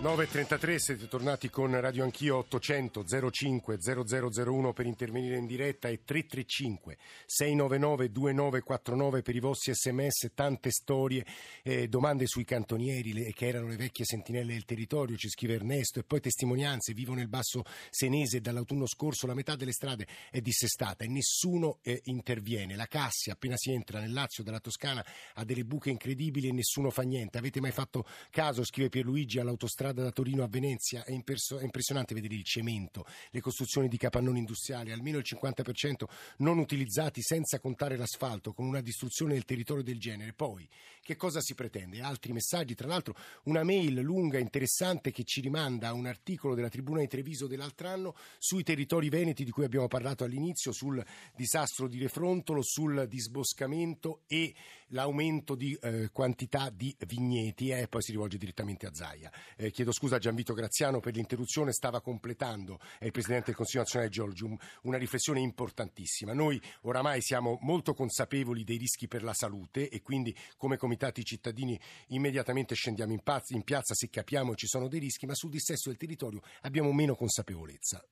9.33, siete tornati con Radio Anch'io 800 05 0001 per intervenire in diretta e 335 699 2949 per i vostri sms, tante storie, eh, domande sui cantonieri le, che erano le vecchie sentinelle del territorio, ci scrive Ernesto, e poi testimonianze, vivo nel basso senese dall'autunno scorso la metà delle strade è dissestata e nessuno eh, interviene, la Cassia appena si entra nel Lazio dalla Toscana ha delle buche incredibili e nessuno fa niente, avete mai fatto caso, scrive Pierluigi, all'autostrada da Torino a Venezia è, imperso- è, impressionante vedere il cemento, le costruzioni di capannoni industriali, almeno il 50% non utilizzati senza contare l'asfalto, con una distruzione del territorio del genere. Poi, che cosa si pretende? Altri messaggi, tra l'altro una mail lunga, interessante, che ci rimanda a un articolo della Tribuna di Treviso dell'altro anno sui territori veneti di cui abbiamo parlato all'inizio, sul disastro di Refrontolo, sul disboscamento e l'aumento di eh, quantità di vigneti e eh, poi si rivolge direttamente a Zaia. Eh, chiedo scusa a Gianvito Graziano per l'interruzione, stava completando è il Presidente del Consiglio nazionale Giorgio una riflessione importantissima. Noi oramai siamo molto consapevoli dei rischi per la salute e quindi come comitati cittadini immediatamente scendiamo in, piazza se capiamo ci sono dei rischi, ma sul dissesto del territorio abbiamo meno consapevolezza.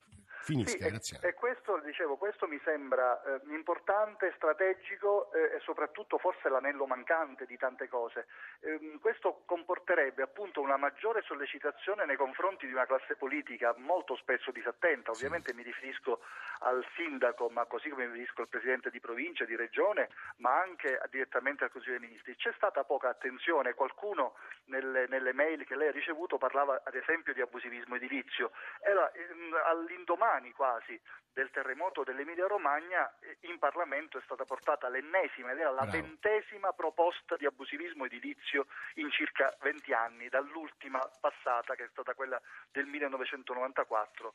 Finisca, sì, grazie. E, e, questo, dicevo, questo mi sembra eh, importante, strategico eh, e soprattutto forse l'anello mancante di tante cose. Eh, questo comporterebbe appunto una maggiore sollecitazione nei confronti di una classe politica molto spesso disattenta. Ovviamente sì. mi riferisco al sindaco, ma così come mi riferisco al presidente di provincia, di regione, ma anche direttamente al Consiglio dei Ministri. C'è stata poca attenzione, qualcuno nelle, nelle mail che lei ha ricevuto parlava ad esempio di abusivismo edilizio. Era ehm, all'indomani anni quasi del terremoto dell'Emilia Romagna eh, in Parlamento è stata portata l'ennesima ed era la Bravo. ventesima proposta di abusivismo edilizio in circa 20 anni, dall'ultima passata che è stata quella del 1994,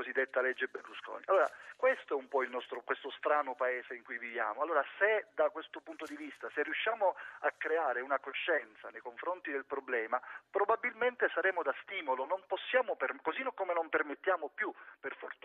cosiddetta legge Berlusconi. Allora, questo è un po' il nostro, questo strano paese in cui viviamo. Allora, se da questo punto di vista, se riusciamo a creare una coscienza nei confronti del problema, probabilmente saremo da stimolo, non possiamo, per, così come non permettiamo più, per fortuna,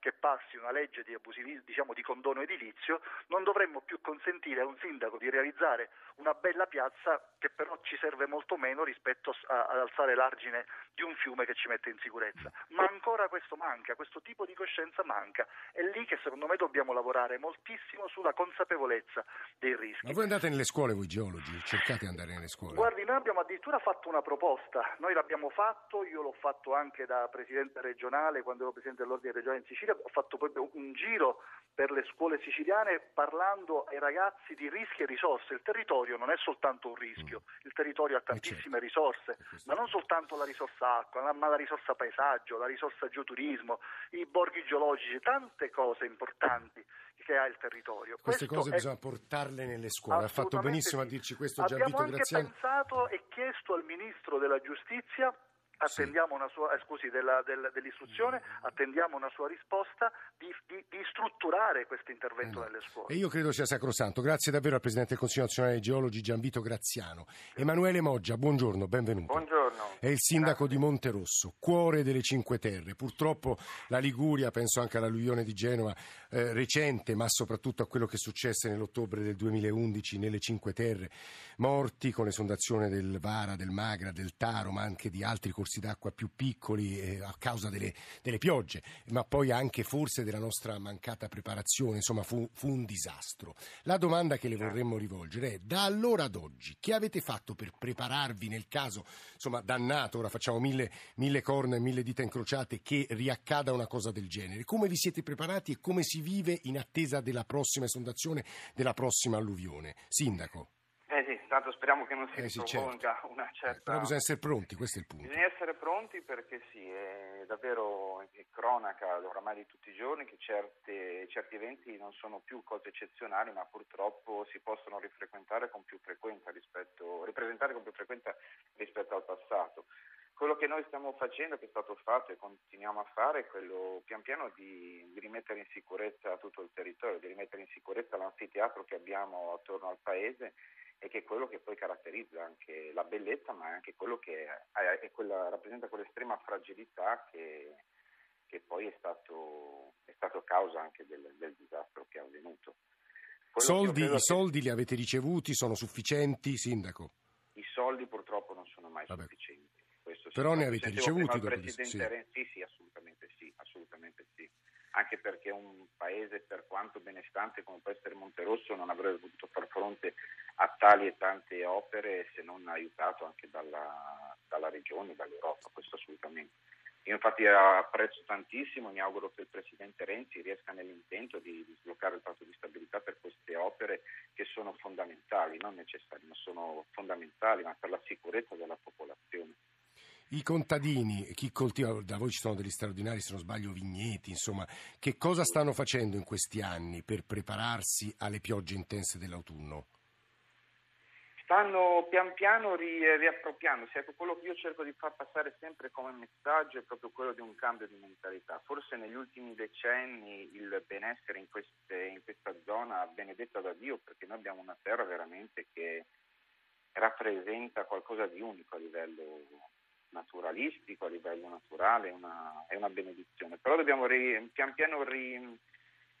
che passi una legge di, diciamo, di condono edilizio, non dovremmo più consentire a un sindaco di realizzare una bella piazza che però ci serve molto meno rispetto a, ad alzare l'argine di un fiume che ci mette in sicurezza. Ma ancora questo manca, questo tipo di coscienza manca. È lì che secondo me dobbiamo lavorare moltissimo sulla consapevolezza dei rischi. Ma voi andate nelle scuole, voi geologi? Cercate di andare nelle scuole? Guardi, noi abbiamo addirittura fatto una proposta, noi l'abbiamo fatto, io l'ho fatto anche da presidente regionale, quando ero presidente dell'ordine regionale in Sicilia, ho fatto proprio un giro per le scuole siciliane parlando ai ragazzi di rischi e risorse. Il territorio non è soltanto un rischio, mm. il territorio ha eh, tantissime certo. risorse, ma non soltanto la risorsa acqua, ma la risorsa paesaggio, la risorsa geoturismo, i borghi geologici, tante cose importanti che ha il territorio. Queste questo cose è... bisogna portarle nelle scuole, ha fatto benissimo sì. a dirci questo Gianvito Graziani. Abbiamo anche pensato e chiesto al Ministro della Giustizia attendiamo una sua, eh, scusi, della, del, dell'istruzione, attendiamo una sua risposta di, di, di strutturare questo intervento eh nelle scuole. E io credo sia sacrosanto. Grazie davvero al Presidente del Consiglio nazionale dei geologi Gianvito Graziano. Emanuele Moggia, buongiorno, benvenuto. Buongiorno. È il sindaco Grazie. di Monterosso, cuore delle Cinque Terre. Purtroppo la Liguria, penso anche all'alluvione di Genova eh, recente, ma soprattutto a quello che successe nell'ottobre del 2011 nelle Cinque Terre, morti con l'esondazione del Vara, del Magra, del Taro, ma anche di altri corsi corsi d'acqua più piccoli eh, a causa delle, delle, piogge, ma poi anche forse della nostra mancata preparazione, insomma fu, fu un disastro. La domanda che le vorremmo rivolgere è da allora ad oggi che avete fatto per prepararvi nel caso, insomma dannato, ora facciamo mille, mille corna e mille dita incrociate, che riaccada una cosa del genere? Come vi siete preparati e come si vive in attesa della prossima esondazione, della prossima alluvione? Sindaco. Eh sì, tanto speriamo che non si eh sì, prolunga certo. una certa... Eh, però bisogna essere pronti, questo è il punto. Bisogna essere pronti perché sì, è davvero cronaca oramai di tutti i giorni che certe, certi eventi non sono più cose eccezionali, ma purtroppo si possono rifrequentare con più frequenza rispetto, ripresentare con più frequenza rispetto al passato. Quello che noi stiamo facendo, che è stato fatto e continuiamo a fare, è quello pian piano di, di, rimettere in sicurezza tutto il territorio, di rimettere in sicurezza l'anfiteatro che abbiamo attorno al paese e che è quello che poi caratterizza anche la bellezza, ma è anche quello che è, è quella, rappresenta quell'estrema fragilità che, che poi è stato, è stato, causa anche del, del, disastro che è avvenuto. Soldi, I soldi li avete ricevuti? Sono sufficienti, Sindaco? I soldi purtroppo non sono mai Vabbè. sufficienti. Però ne avete ricevuti dopo di sì. sì, sì, assolutamente sì. Anche perché un paese, per quanto benestante come può essere Monterosso, non avrebbe potuto far fronte a tali e tante opere se non aiutato anche dalla, dalla regione, dall'Europa, questo assolutamente. Io infatti apprezzo tantissimo mi auguro che il Presidente Renzi riesca nell'intento di sbloccare il patto di stabilità per queste opere che sono fondamentali, non necessarie, ma sono fondamentali, ma per la sicurezza della popolazione. I contadini, chi coltiva, da voi ci sono degli straordinari, se non sbaglio, vigneti, insomma, che cosa stanno facendo in questi anni per prepararsi alle piogge intense dell'autunno? stanno pian piano ri- riappropriandosi. Ecco, quello che io cerco di far passare sempre come messaggio è proprio quello di un cambio di mentalità. Forse negli ultimi decenni il benessere in, queste, in questa zona benedetta da Dio, perché noi abbiamo una terra veramente che rappresenta qualcosa di unico a livello naturalistico, a livello naturale, una, è una benedizione. Però dobbiamo ri- pian piano ri-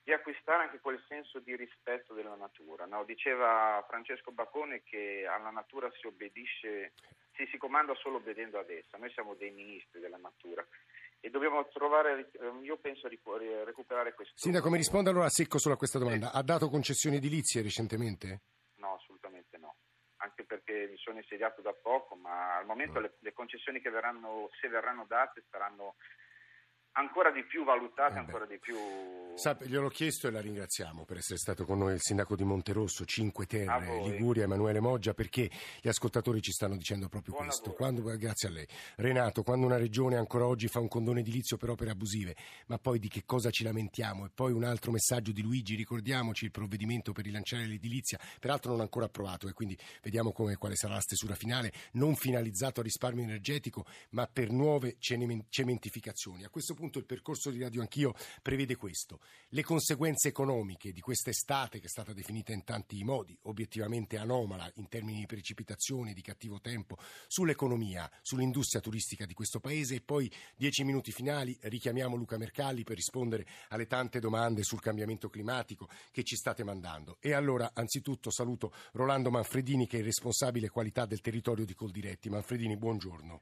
di acquistare anche quel senso di rispetto della natura. No? Diceva Francesco Baccone che alla natura si obbedisce, si, si comanda solo obbedendo ad essa, noi siamo dei ministri della natura e dobbiamo trovare, io penso, di recuperare questo. Sindaco, mi risponda allora a secco solo a questa domanda. Ha dato concessioni edilizie recentemente? No, assolutamente no. Anche perché mi sono insediato da poco, ma al momento no. le, le concessioni che verranno, se verranno date, saranno ancora di più valutate, eh ancora di più... Sa, gliel'ho chiesto e la ringraziamo per essere stato con noi il sindaco di Monterosso, Cinque Terre, Liguria, Emanuele Moggia, perché gli ascoltatori ci stanno dicendo proprio Buon questo. Quando, grazie a lei. Renato, quando una regione ancora oggi fa un condono edilizio per opere abusive, ma poi di che cosa ci lamentiamo? E poi un altro messaggio di Luigi, ricordiamoci il provvedimento per rilanciare l'edilizia, peraltro non ancora approvato e quindi vediamo come, quale sarà la stesura finale, non finalizzato al risparmio energetico, ma per nuove cementificazioni. A questo punto punto il percorso di Radio Anch'io prevede questo. Le conseguenze economiche di quest'estate, che è stata definita in tanti modi, obiettivamente anomala in termini di precipitazioni, di cattivo tempo, sull'economia, sull'industria turistica di questo paese e poi dieci minuti finali richiamiamo Luca Mercalli per rispondere alle tante domande sul cambiamento climatico che ci state mandando. E allora anzitutto saluto Rolando Manfredini che è il responsabile qualità del territorio di Coldiretti. Manfredini, buongiorno.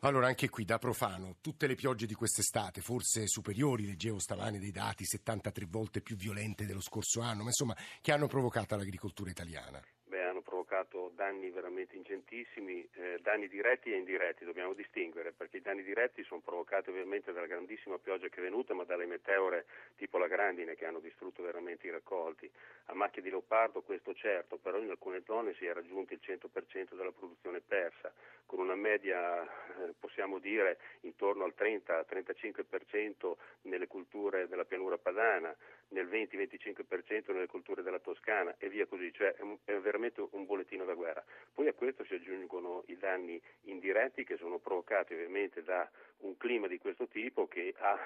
Allora, anche qui da profano, tutte le piogge di quest'estate, forse superiori, leggevo stamane dei dati, 73 volte più violente dello scorso anno, ma insomma, che hanno provocato l'agricoltura italiana? Danni veramente ingentissimi, eh, danni diretti e indiretti, dobbiamo distinguere, perché i danni diretti sono provocati ovviamente dalla grandissima pioggia che è venuta, ma dalle meteore tipo la grandine che hanno distrutto veramente i raccolti. A macchia di leopardo questo certo, però in alcune zone si è raggiunto il 100% della produzione persa, con una media eh, possiamo dire intorno al 30-35% nelle culture della pianura padana, nel 20-25% nelle culture della Toscana e via così, cioè è veramente un bollettino da guerra. Poi a questo si aggiungono i danni indiretti che sono provocati ovviamente da un clima di questo tipo che ha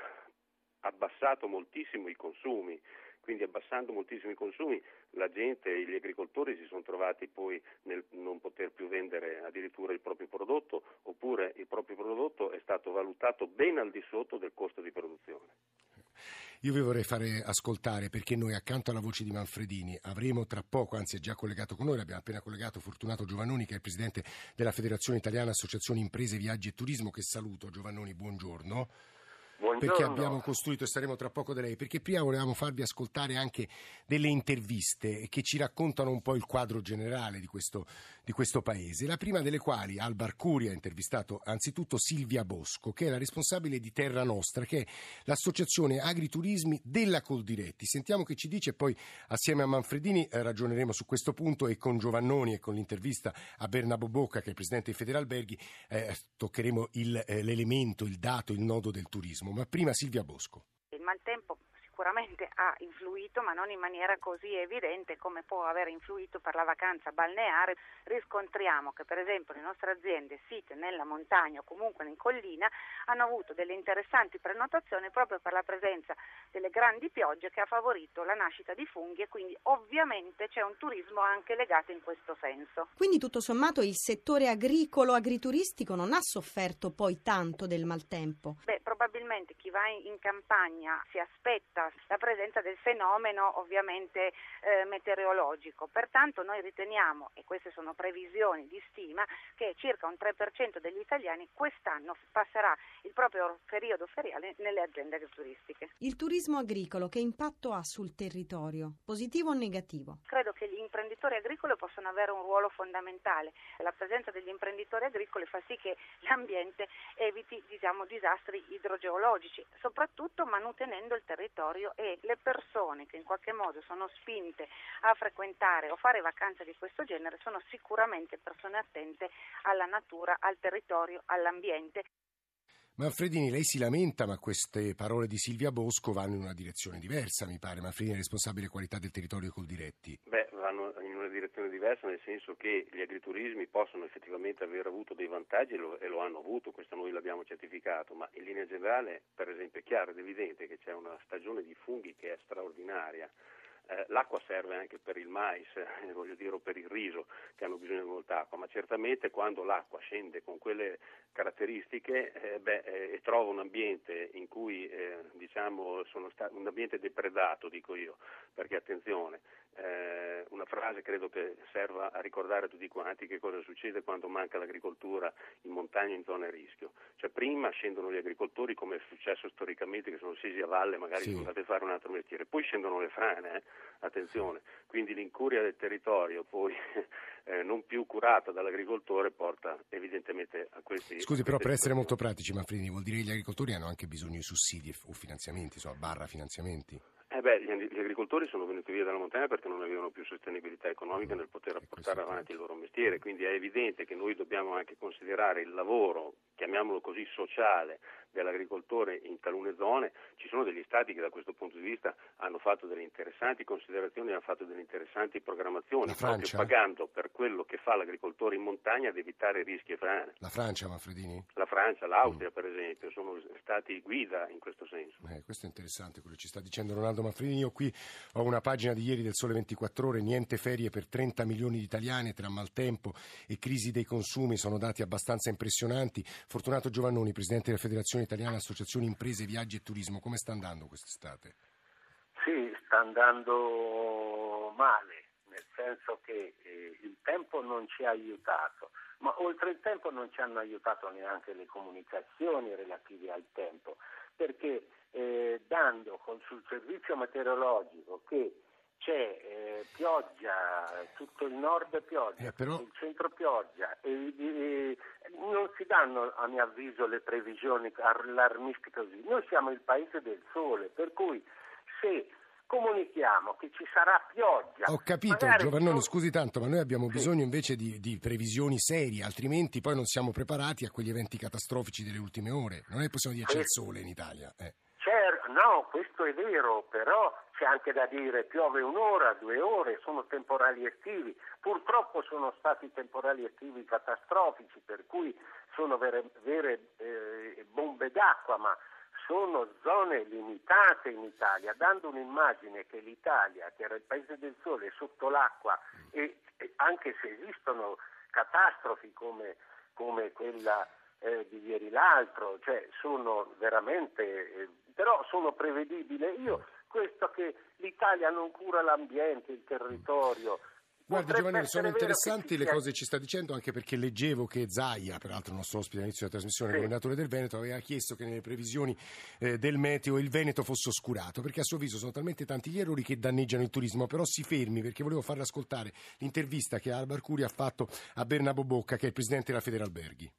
abbassato moltissimo i consumi, quindi abbassando moltissimo i consumi la gente gli agricoltori si sono trovati poi nel non poter più vendere addirittura il proprio prodotto oppure il proprio prodotto è stato valutato ben al di sotto del costo di produzione. Io vi vorrei fare ascoltare perché noi accanto alla voce di Manfredini avremo tra poco, anzi è già collegato con noi, l'abbiamo appena collegato Fortunato Giovannoni che è il presidente della Federazione Italiana Associazioni Imprese, Viaggi e Turismo che saluto. Giovannoni, buongiorno. Buongiorno. perché abbiamo costruito e staremo tra poco da lei, perché prima volevamo farvi ascoltare anche delle interviste che ci raccontano un po' il quadro generale di questo, di questo paese, la prima delle quali Alba Arcuri ha intervistato anzitutto Silvia Bosco, che è la responsabile di Terra Nostra, che è l'associazione agriturismi della Coldiretti. Sentiamo che ci dice e poi assieme a Manfredini eh, ragioneremo su questo punto e con Giovannoni e con l'intervista a Bernabo Bocca, che è il presidente di Federalberghi, eh, toccheremo il, eh, l'elemento, il dato, il nodo del turismo ma prima Silvia Bosco. Il maltempo sicuramente ha influito, ma non in maniera così evidente come può aver influito per la vacanza balneare. Riscontriamo che per esempio le nostre aziende site nella montagna o comunque in collina hanno avuto delle interessanti prenotazioni proprio per la presenza delle grandi piogge che ha favorito la nascita di funghi e quindi ovviamente c'è un turismo anche legato in questo senso. Quindi tutto sommato il settore agricolo agrituristico non ha sofferto poi tanto del maltempo? Beh, probabilmente chi va in campagna si aspetta la presenza del fenomeno ovviamente eh, meteorologico. Pertanto noi riteniamo, e queste sono previsioni di stima, che circa un 3% degli italiani quest'anno passerà il proprio periodo feriale nelle aziende turistiche. Il turismo agricolo che impatto ha sul territorio? Positivo o negativo? Credo che gli imprenditori agricoli possano avere un ruolo fondamentale. La presenza degli imprenditori agricoli fa sì che l'ambiente eviti diciamo, disastri idrogeologici, soprattutto manutenendo il territorio e le persone che in qualche modo sono spinte a frequentare o fare vacanze di questo genere sono sicuramente persone attente alla natura, al territorio, all'ambiente. Manfredini, lei si lamenta, ma queste parole di Silvia Bosco vanno in una direzione diversa, mi pare. Manfredini è responsabile qualità del territorio col diretti. Beh, vanno in una direzione diversa nel senso che gli agriturismi possono effettivamente aver avuto dei vantaggi e lo, e lo hanno avuto, questo noi l'abbiamo certificato, ma in linea generale, per esempio, è chiaro ed evidente che c'è una stagione di funghi che è straordinaria. Eh, l'acqua serve anche per il mais, eh, voglio dire, o per il riso, che hanno bisogno di molta acqua, ma certamente quando l'acqua scende con quelle caratteristiche eh, beh, eh, e trova un ambiente in cui eh, diciamo sta- un ambiente depredato, dico io, perché attenzione, eh, una frase credo che serva a ricordare a tutti quanti che cosa succede quando manca l'agricoltura in montagna in zona a rischio. Cioè prima scendono gli agricoltori come è successo storicamente che sono scesi a valle, magari sì. sono andati a fare un altro mestiere, poi scendono le frane, eh? attenzione, quindi l'incuria del territorio poi eh, non più curata dall'agricoltore porta evidentemente a questi... Scusi, però per essere molto pratici Manfredini, vuol dire che gli agricoltori hanno anche bisogno di sussidi o finanziamenti, insomma, barra finanziamenti? Eh beh, gli, agricoltori sono venuti via dalla montagna perché non avevano più sostenibilità economica nel poter portare avanti il loro mestiere, quindi è evidente che noi dobbiamo anche considerare il lavoro, chiamiamolo così, sociale dell'agricoltore in talune zone. Ci sono degli stati che da questo punto di vista hanno fatto delle interessanti considerazioni, hanno fatto delle interessanti programmazioni, proprio pagando per quello che fa l'agricoltore in montagna ad evitare rischi e frane. La Francia, Manfredini? La Francia, l'Austria mm. per esempio, sono stati guida in questo senso. Eh, questo è interessante quello che ci sta dicendo Ronaldo Manfredini. Io qui ho una pagina di ieri del Sole 24 Ore, niente ferie per 30 milioni di italiani tra maltempo e crisi dei consumi, sono dati abbastanza impressionanti. Fortunato Giovannoni, Presidente della Federazione Italiana Associazioni Imprese, Viaggi e Turismo, come sta andando quest'estate? Sì, sta andando male, nel senso che eh, il tempo non ci ha aiutato, ma oltre il tempo non ci hanno aiutato neanche le comunicazioni relative al tempo, perché eh, dando sul servizio meteorologico che c'è eh, pioggia, tutto il nord pioggia, eh, però... il centro pioggia e, e, non si danno a mio avviso le previsioni allarmistiche così. Noi siamo il paese del sole, per cui se comunichiamo che ci sarà pioggia. Ho capito, Giovannoni, non... scusi tanto, ma noi abbiamo sì. bisogno invece di, di, previsioni serie, altrimenti poi non siamo preparati a quegli eventi catastrofici delle ultime ore. Non è possibile dire c'è il sole in Italia. Eh. No, questo è vero, però c'è anche da dire piove un'ora, due ore, sono temporali estivi. Purtroppo sono stati temporali estivi catastrofici, per cui sono vere, vere eh, bombe d'acqua, ma sono zone limitate in Italia, dando un'immagine che l'Italia, che era il paese del sole, è sotto l'acqua e, e anche se esistono catastrofi come, come quella eh, di ieri l'altro, cioè sono veramente, eh, però sono prevedibili. Io questo che l'Italia non cura l'ambiente, il territorio. Guardi Giovanni, sono interessanti le cose che ci sta dicendo anche perché leggevo che Zaia, peraltro il nostro ospite all'inizio della trasmissione, sì. governatore del Veneto, aveva chiesto che nelle previsioni eh, del meteo il Veneto fosse oscurato, perché a suo avviso sono talmente tanti gli errori che danneggiano il turismo, però si fermi perché volevo farle ascoltare l'intervista che Alba Arcuri ha fatto a Bernabo Bocca, che è il presidente della Federalberghi.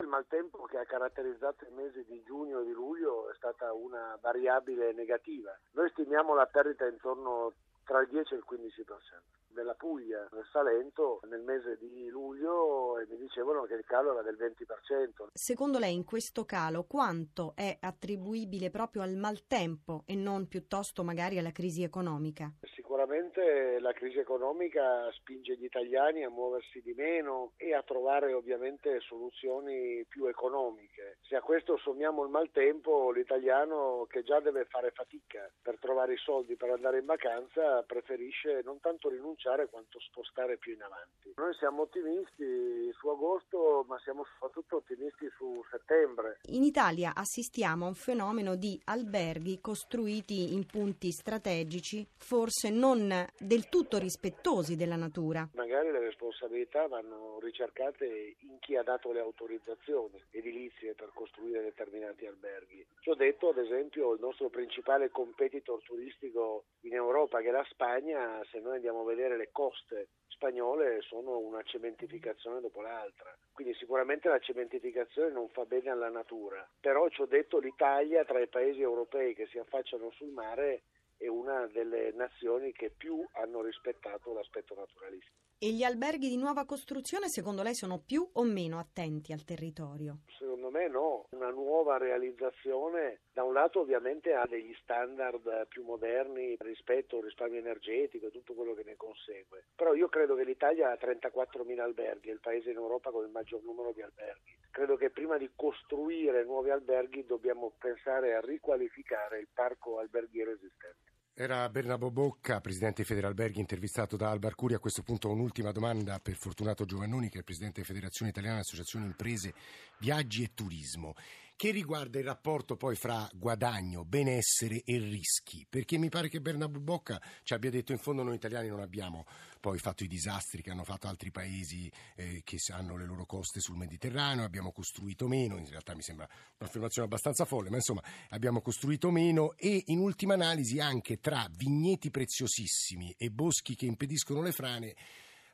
Il maltempo caratterizzato i mesi di giugno e di luglio è stata una variabile negativa. Noi stimiamo la perdita intorno tra il 10 e il 15% della Puglia, nel Salento, nel mese di luglio e mi dicevano che il calo era del 20%. Secondo lei in questo calo quanto è attribuibile proprio al maltempo e non piuttosto magari alla crisi economica? Sicuramente la crisi economica spinge gli italiani a muoversi di meno e a trovare ovviamente soluzioni più economiche. Se a questo sommiamo il maltempo, l'italiano che già deve fare fatica per trovare i soldi per andare in vacanza preferisce non tanto rinunciare annunciare quanto spostare più in avanti. Noi siamo ottimisti su agosto, ma siamo soprattutto ottimisti su settembre. In Italia assistiamo a un fenomeno di alberghi costruiti in punti strategici, forse non del tutto rispettosi della natura. Magari le responsabilità vanno ricercate in chi ha dato le autorizzazioni edilizie per costruire determinati alberghi. Ci ho detto, ad esempio, il nostro principale competitor turistico in Europa, che è la Spagna, se noi andiamo a vedere le coste spagnole sono una cementificazione dopo l'altra. Quindi sicuramente la cementificazione non fa bene alla natura. Però ci ho detto l'Italia tra i paesi europei che si affacciano sul mare è una delle nazioni che più hanno rispettato l'aspetto naturalistico. E gli alberghi di nuova costruzione secondo lei sono più o meno attenti al territorio? Secondo me no, una nuova realizzazione da un lato ovviamente ha degli standard più moderni rispetto al risparmio energetico e tutto quello che ne consegue, però io credo che l'Italia ha 34.000 alberghi, è il paese in Europa con il maggior numero di alberghi. Credo che prima di costruire nuovi alberghi dobbiamo pensare a riqualificare il parco alberghiero esistente. Era Bernabo Bocca, presidente Federalberghi, intervistato da Alba Arcuri. A questo punto un'ultima domanda per Fortunato Giovannoni, che è presidente della Federazione Italiana Associazioni Imprese, Viaggi e Turismo che riguarda il rapporto poi fra guadagno, benessere e rischi, perché mi pare che Bernabé Bocca ci abbia detto in fondo noi italiani non abbiamo poi fatto i disastri che hanno fatto altri paesi eh, che hanno le loro coste sul Mediterraneo, abbiamo costruito meno, in realtà mi sembra un'affermazione abbastanza folle, ma insomma abbiamo costruito meno e in ultima analisi anche tra vigneti preziosissimi e boschi che impediscono le frane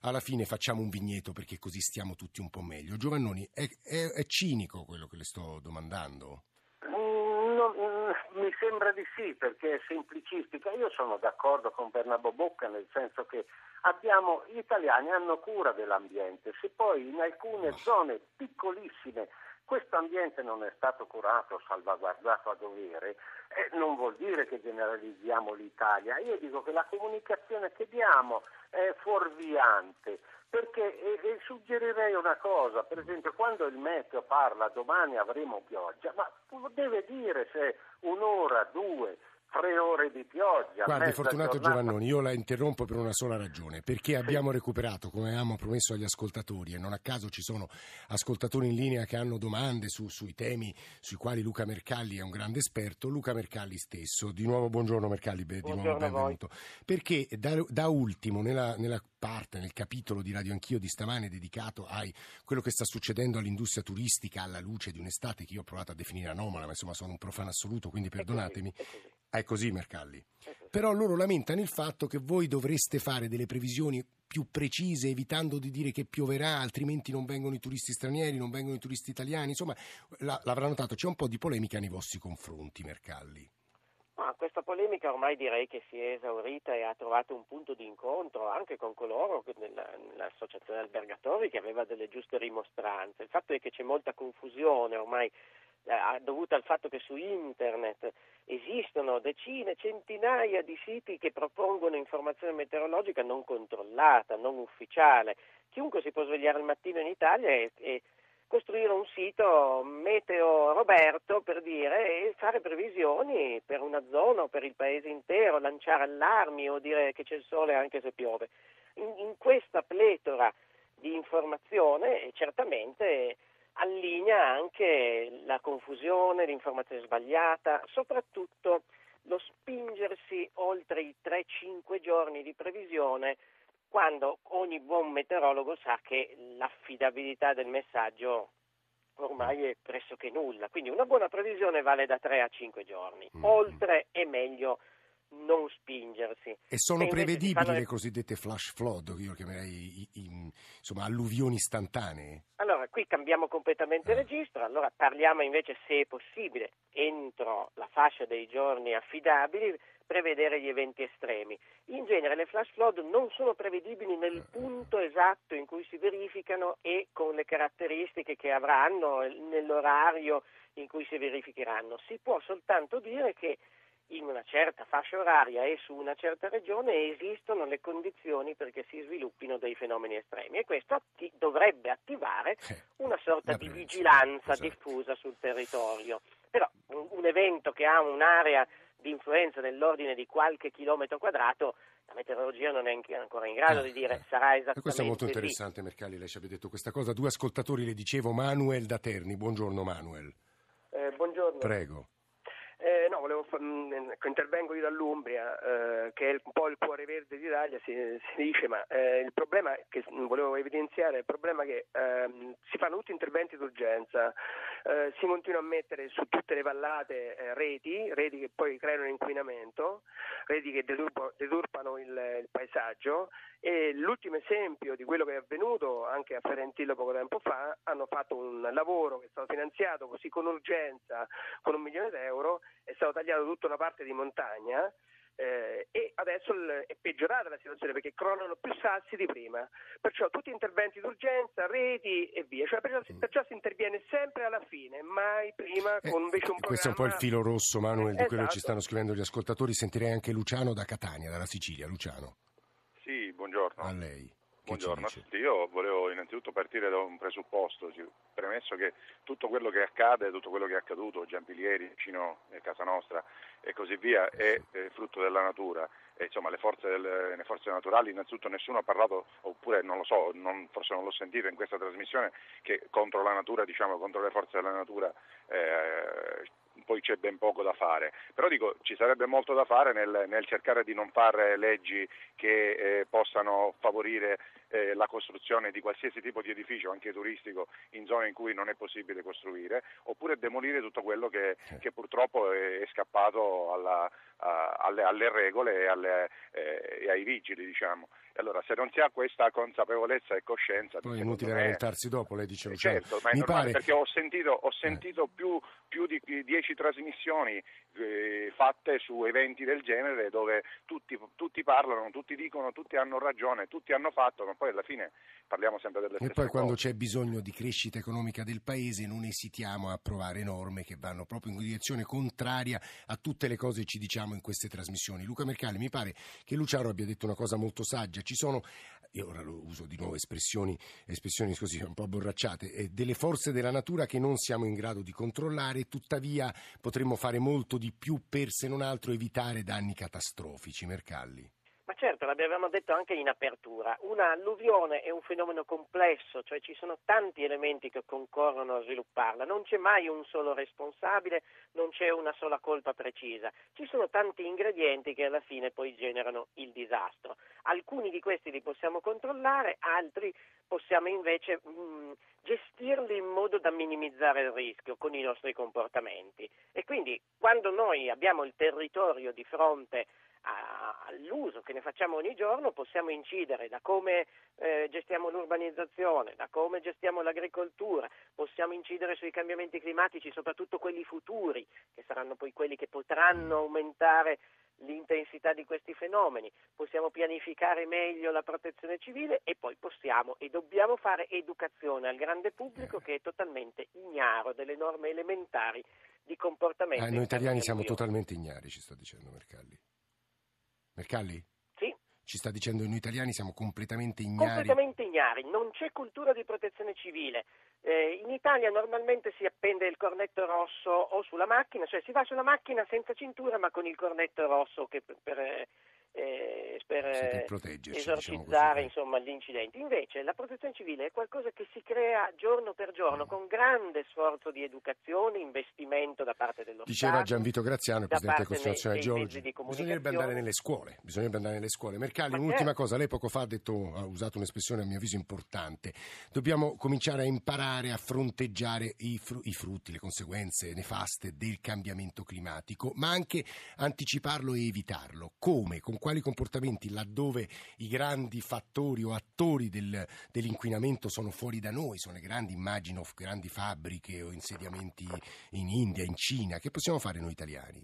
alla fine facciamo un vigneto perché così stiamo tutti un po' meglio. Giovannoni, è, è, è cinico quello che le sto domandando? Mm, mm, mi sembra di sì perché è semplicistica. Io sono d'accordo con Bernabò Bocca nel senso che abbiamo, gli italiani hanno cura dell'ambiente, se poi in alcune zone piccolissime questo ambiente non è stato curato, salvaguardato a dovere, eh, non vuol dire che generalizziamo l'Italia. Io dico che la comunicazione che diamo è fuorviante. Perché e, e suggerirei una cosa, per esempio quando il meteo parla domani avremo pioggia, ma deve dire se un'ora, due, tre ore di pioggia. Guardi, Fortunato giornata... Giovannoni, io la interrompo per una sola ragione, perché sì. abbiamo recuperato, come avevamo promesso agli ascoltatori, e non a caso ci sono ascoltatori in linea che hanno domande su, sui temi sui quali Luca Mercalli è un grande esperto, Luca Mercalli stesso. Di nuovo buongiorno Mercalli, di buongiorno nuovo benvenuto. Perché da, da ultimo, nella, nella parte, nel capitolo di Radio Anch'io di stamane dedicato a quello che sta succedendo all'industria turistica alla luce di un'estate che io ho provato a definire anomala, ma insomma sono un profano assoluto, quindi perdonatemi. È così, è così Mercalli. Però loro lamentano il fatto che voi dovreste fare delle previsioni più precise, evitando di dire che pioverà, altrimenti non vengono i turisti stranieri, non vengono i turisti italiani. Insomma, l'avrà notato, c'è un po' di polemica nei vostri confronti, Mercalli. Ma questa polemica ormai direi che si è esaurita e ha trovato un punto di incontro anche con coloro nella, nell'associazione albergatori che aveva delle giuste rimostranze. Il fatto è che c'è molta confusione ormai eh, dovuta al fatto che su internet esistono decine, centinaia di siti che propongono informazione meteorologica non controllata, non ufficiale. Chiunque si può svegliare al mattino in Italia e, e costruire un sito meteo Roberto per dire e fare previsioni per una zona o per il paese intero, lanciare allarmi o dire che c'è il sole anche se piove. In, in questa pletora di informazione certamente allinea anche la confusione, l'informazione sbagliata, soprattutto lo spingersi oltre i 3-5 giorni di previsione quando ogni buon meteorologo sa che l'affidabilità del messaggio ormai è pressoché nulla. Quindi una buona previsione vale da 3 a 5 giorni. Mm. Oltre è meglio non spingersi. E sono prevedibili le cosiddette flash flood, io chiamerei in, insomma, alluvioni istantanee? Allora, qui cambiamo completamente eh. registro, allora parliamo invece, se è possibile, entro la fascia dei giorni affidabili, prevedere gli eventi estremi. In genere le flash flood non sono prevedibili nel eh. punto esatto in cui si verificano e con le caratteristiche che avranno nell'orario in cui si verificheranno. Si può soltanto dire che in una certa fascia oraria e su una certa regione esistono le condizioni perché si sviluppino dei fenomeni estremi e questo atti- dovrebbe attivare eh, una sorta di vigilanza esatto. diffusa sul territorio. Però un, un evento che ha un'area di influenza nell'ordine di qualche chilometro quadrato la meteorologia non è ancora in grado Ah, di dire eh. sarà E esattamente questo è molto interessante, Mercalli, lei ci abbia detto questa cosa. Due ascoltatori le dicevo, Manuel da Terni. Buongiorno Manuel. Eh, buongiorno. Prego. Eh, volevo fa- mh, ecco, intervengo io dall'Umbria, eh, che è un po' il cuore verde d'Italia, si, si dice, ma eh, il problema che mh, volevo evidenziare è il problema che ehm, si fanno tutti interventi d'urgenza, eh, si continua a mettere su tutte le vallate eh, reti, reti che poi creano inquinamento, reti che deturpo- deturpano il, il paesaggio e l'ultimo esempio di quello che è avvenuto anche a Ferentillo poco tempo fa, hanno fatto un lavoro che è stato finanziato così con urgenza, con un milione d'euro, è tagliato tutta una parte di montagna eh, e adesso il- è peggiorata la situazione perché crollano più sassi di prima. Perciò tutti interventi d'urgenza, reti e via. Cioè, perciò, perciò si interviene sempre alla fine, mai prima Eh, con invece un programma... questo è un po' il filo rosso, Manuel, di quello che ci Esatto. stanno scrivendo gli ascoltatori. Sentirei anche Luciano da Catania, dalla Sicilia. Luciano, Sì, buongiorno. a lei. Buongiorno. Io volevo innanzitutto partire da un presupposto, premesso che tutto quello che accade, tutto quello che è accaduto, Giampilieri, vicino a casa nostra e così via, è, è frutto della natura. E, insomma, le forze, del- le forze naturali, innanzitutto nessuno ha parlato, oppure non lo so, non- forse non l'ho sentito in questa trasmissione, che contro la natura, diciamo, contro le forze della natura eh, poi c'è ben poco da fare. Però dico, ci sarebbe molto da fare nel, nel cercare di non fare leggi che eh, possano favorire eh, la costruzione di qualsiasi tipo di edificio, anche turistico, in zone in cui non è possibile costruire, oppure demolire tutto quello che, che purtroppo è, è scappato alla- a- alle, alle regole e, alle- eh, e ai vigili, diciamo. E allora, se non si ha questa consapevolezza e coscienza, Poi è inutile me- lamentarsi dopo, lei dice eh. Certo, ma è Mi normale pare... perché ho sentito, ho sentito più, più di dieci trasmissioni eh, fatte su eventi del genere dove tutti, tutti parlano, tutti dicono, tutti hanno ragione, tutti hanno fatto, ma poi alla fine parliamo sempre delle E stesse poi quando cose. c'è bisogno di crescita economica del paese non esitiamo a approvare norme che vanno proprio in direzione contraria a tutte le cose che ci diciamo in queste trasmissioni. Luca Mercalli, mi pare che Luciano abbia detto una cosa molto saggia. Ci sono, io ora uso di nuovo espressioni, espressioni così un po' borracciate, eh, delle forze della natura che non siamo in grado di controllare, tuttavia potremmo fare molto di più per, se non altro, evitare danni catastrofici. Mercalli. Ma certo, l'abbiamo detto anche in apertura, una alluvione è un fenomeno complesso, cioè ci sono tanti elementi che concorrono a svilupparla, non c'è mai un solo responsabile, non c'è una sola colpa precisa, ci sono tanti ingredienti che alla fine poi generano il disastro. Alcuni di questi li possiamo controllare, altri possiamo invece mh, gestirli in modo da minimizzare il rischio con i nostri comportamenti. E quindi quando noi abbiamo il territorio di fronte a- all'uso che ne facciamo ogni giorno possiamo incidere da come eh, gestiamo l'urbanizzazione, da come gestiamo l'agricoltura, possiamo incidere sui cambiamenti climatici, soprattutto quelli futuri, che saranno poi quelli che potranno aumentare l'intensità di questi fenomeni, possiamo pianificare meglio la protezione civile e poi possiamo e dobbiamo fare educazione al grande pubblico che è totalmente ignaro delle norme elementari di comportamento. Ah, noi italiani siamo totalmente ignari, ci sta dicendo Mercalli. Mercalli? Sì. Ci sta dicendo che noi italiani siamo completamente ignari. completamente ignari, non c'è cultura di protezione civile. Eh, in Italia normalmente si appende il cornetto rosso o sulla macchina, cioè si va sulla macchina senza cintura ma con il cornetto rosso che per, per, eh, per, eh, proteggerci, esorcizzare diciamo insomma, gli incidenti. Invece la protezione civile è qualcosa che si crea giorno per giorno con grande sforzo di educazione, investimento da parte dello Diceva Stato. Gianvito Graziano, il Presidente del parte Consiglio Nazionale dei- dei Geologi. di Bisognerebbe andare nelle scuole, bisognerebbe andare nelle scuole. Mercalli, Ma un'ultima certo. cosa, lei poco fa ha, detto, ha usato un'espressione a mio avviso importante. Dobbiamo cominciare a imparare a fronteggiare i, fru- i frutti, le conseguenze nefaste del cambiamento climatico, ma anche anticiparlo e evitarlo. Come? Con quali comportamenti? Laddove i grandi fattori o attori del- dell'inquinamento sono fuori da noi, sono le grandi, immagino, grandi fabbriche o insediamenti in India, in Cina. Che possiamo fare noi italiani?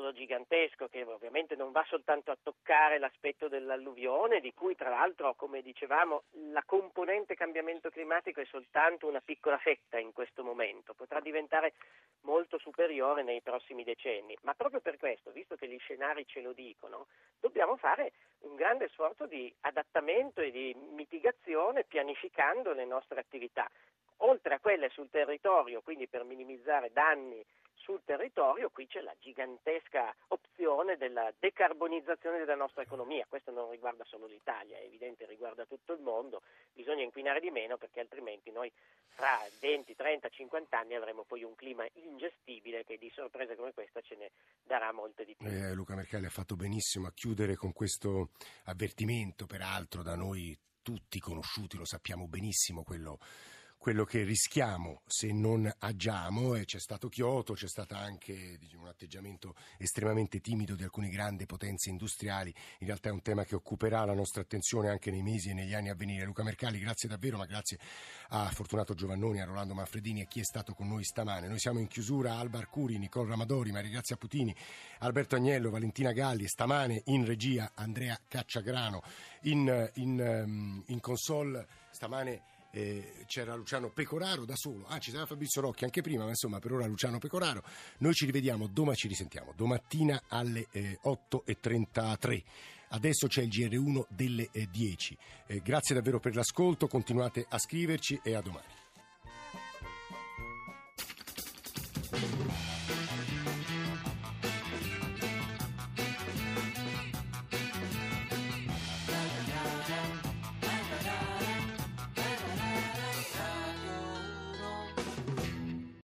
Capitolo gigantesco che ovviamente non va soltanto a toccare l'aspetto dell'alluvione, di cui tra l'altro, come dicevamo, la componente cambiamento climatico è soltanto una piccola fetta in questo momento, potrà diventare molto superiore nei prossimi decenni, ma proprio per questo, visto che gli scenari ce lo dicono, dobbiamo fare un grande sforzo di adattamento e di mitigazione pianificando le nostre attività. Oltre a quelle sul territorio, quindi per minimizzare danni sul territorio, qui c'è la gigantesca opzione della decarbonizzazione della nostra economia. Questo non riguarda solo l'Italia, è evidente, riguarda tutto il mondo. Bisogna inquinare di meno perché altrimenti noi fra 20, 30, 50 anni avremo poi un clima ingestibile che di sorprese come questa ce ne darà molte di più. Eh, Luca Mercalli ha fatto benissimo a chiudere con questo avvertimento, peraltro da noi tutti conosciuti, lo sappiamo benissimo quello quello che rischiamo se non agiamo e c'è stato Kyoto, c'è stato anche diciamo, un atteggiamento estremamente timido di alcune grandi potenze industriali, in realtà è un tema che occuperà la nostra attenzione anche nei mesi e negli anni a venire. Luca Mercalli, grazie davvero, ma grazie a Fortunato Giovannoni, a Rolando Manfredini e a chi è stato con noi stamane. Noi siamo in chiusura, Alba Arcuri, Nicole Ramadori, Maria Grazia Putini, Alberto Agnello, Valentina Galli, stamane in regia Andrea Cacciagrano, in, in, ehm, in console stamane eh, c'era Luciano Pecoraro da solo, ah ci sarà Fabrizio Rocchi anche prima, ma insomma per ora Luciano Pecoraro. Noi ci rivediamo, domani ci risentiamo, domattina alle eh, 8.33. Adesso c'è il GR1 delle eh, 10. Eh, grazie davvero per l'ascolto, continuate a scriverci e a domani.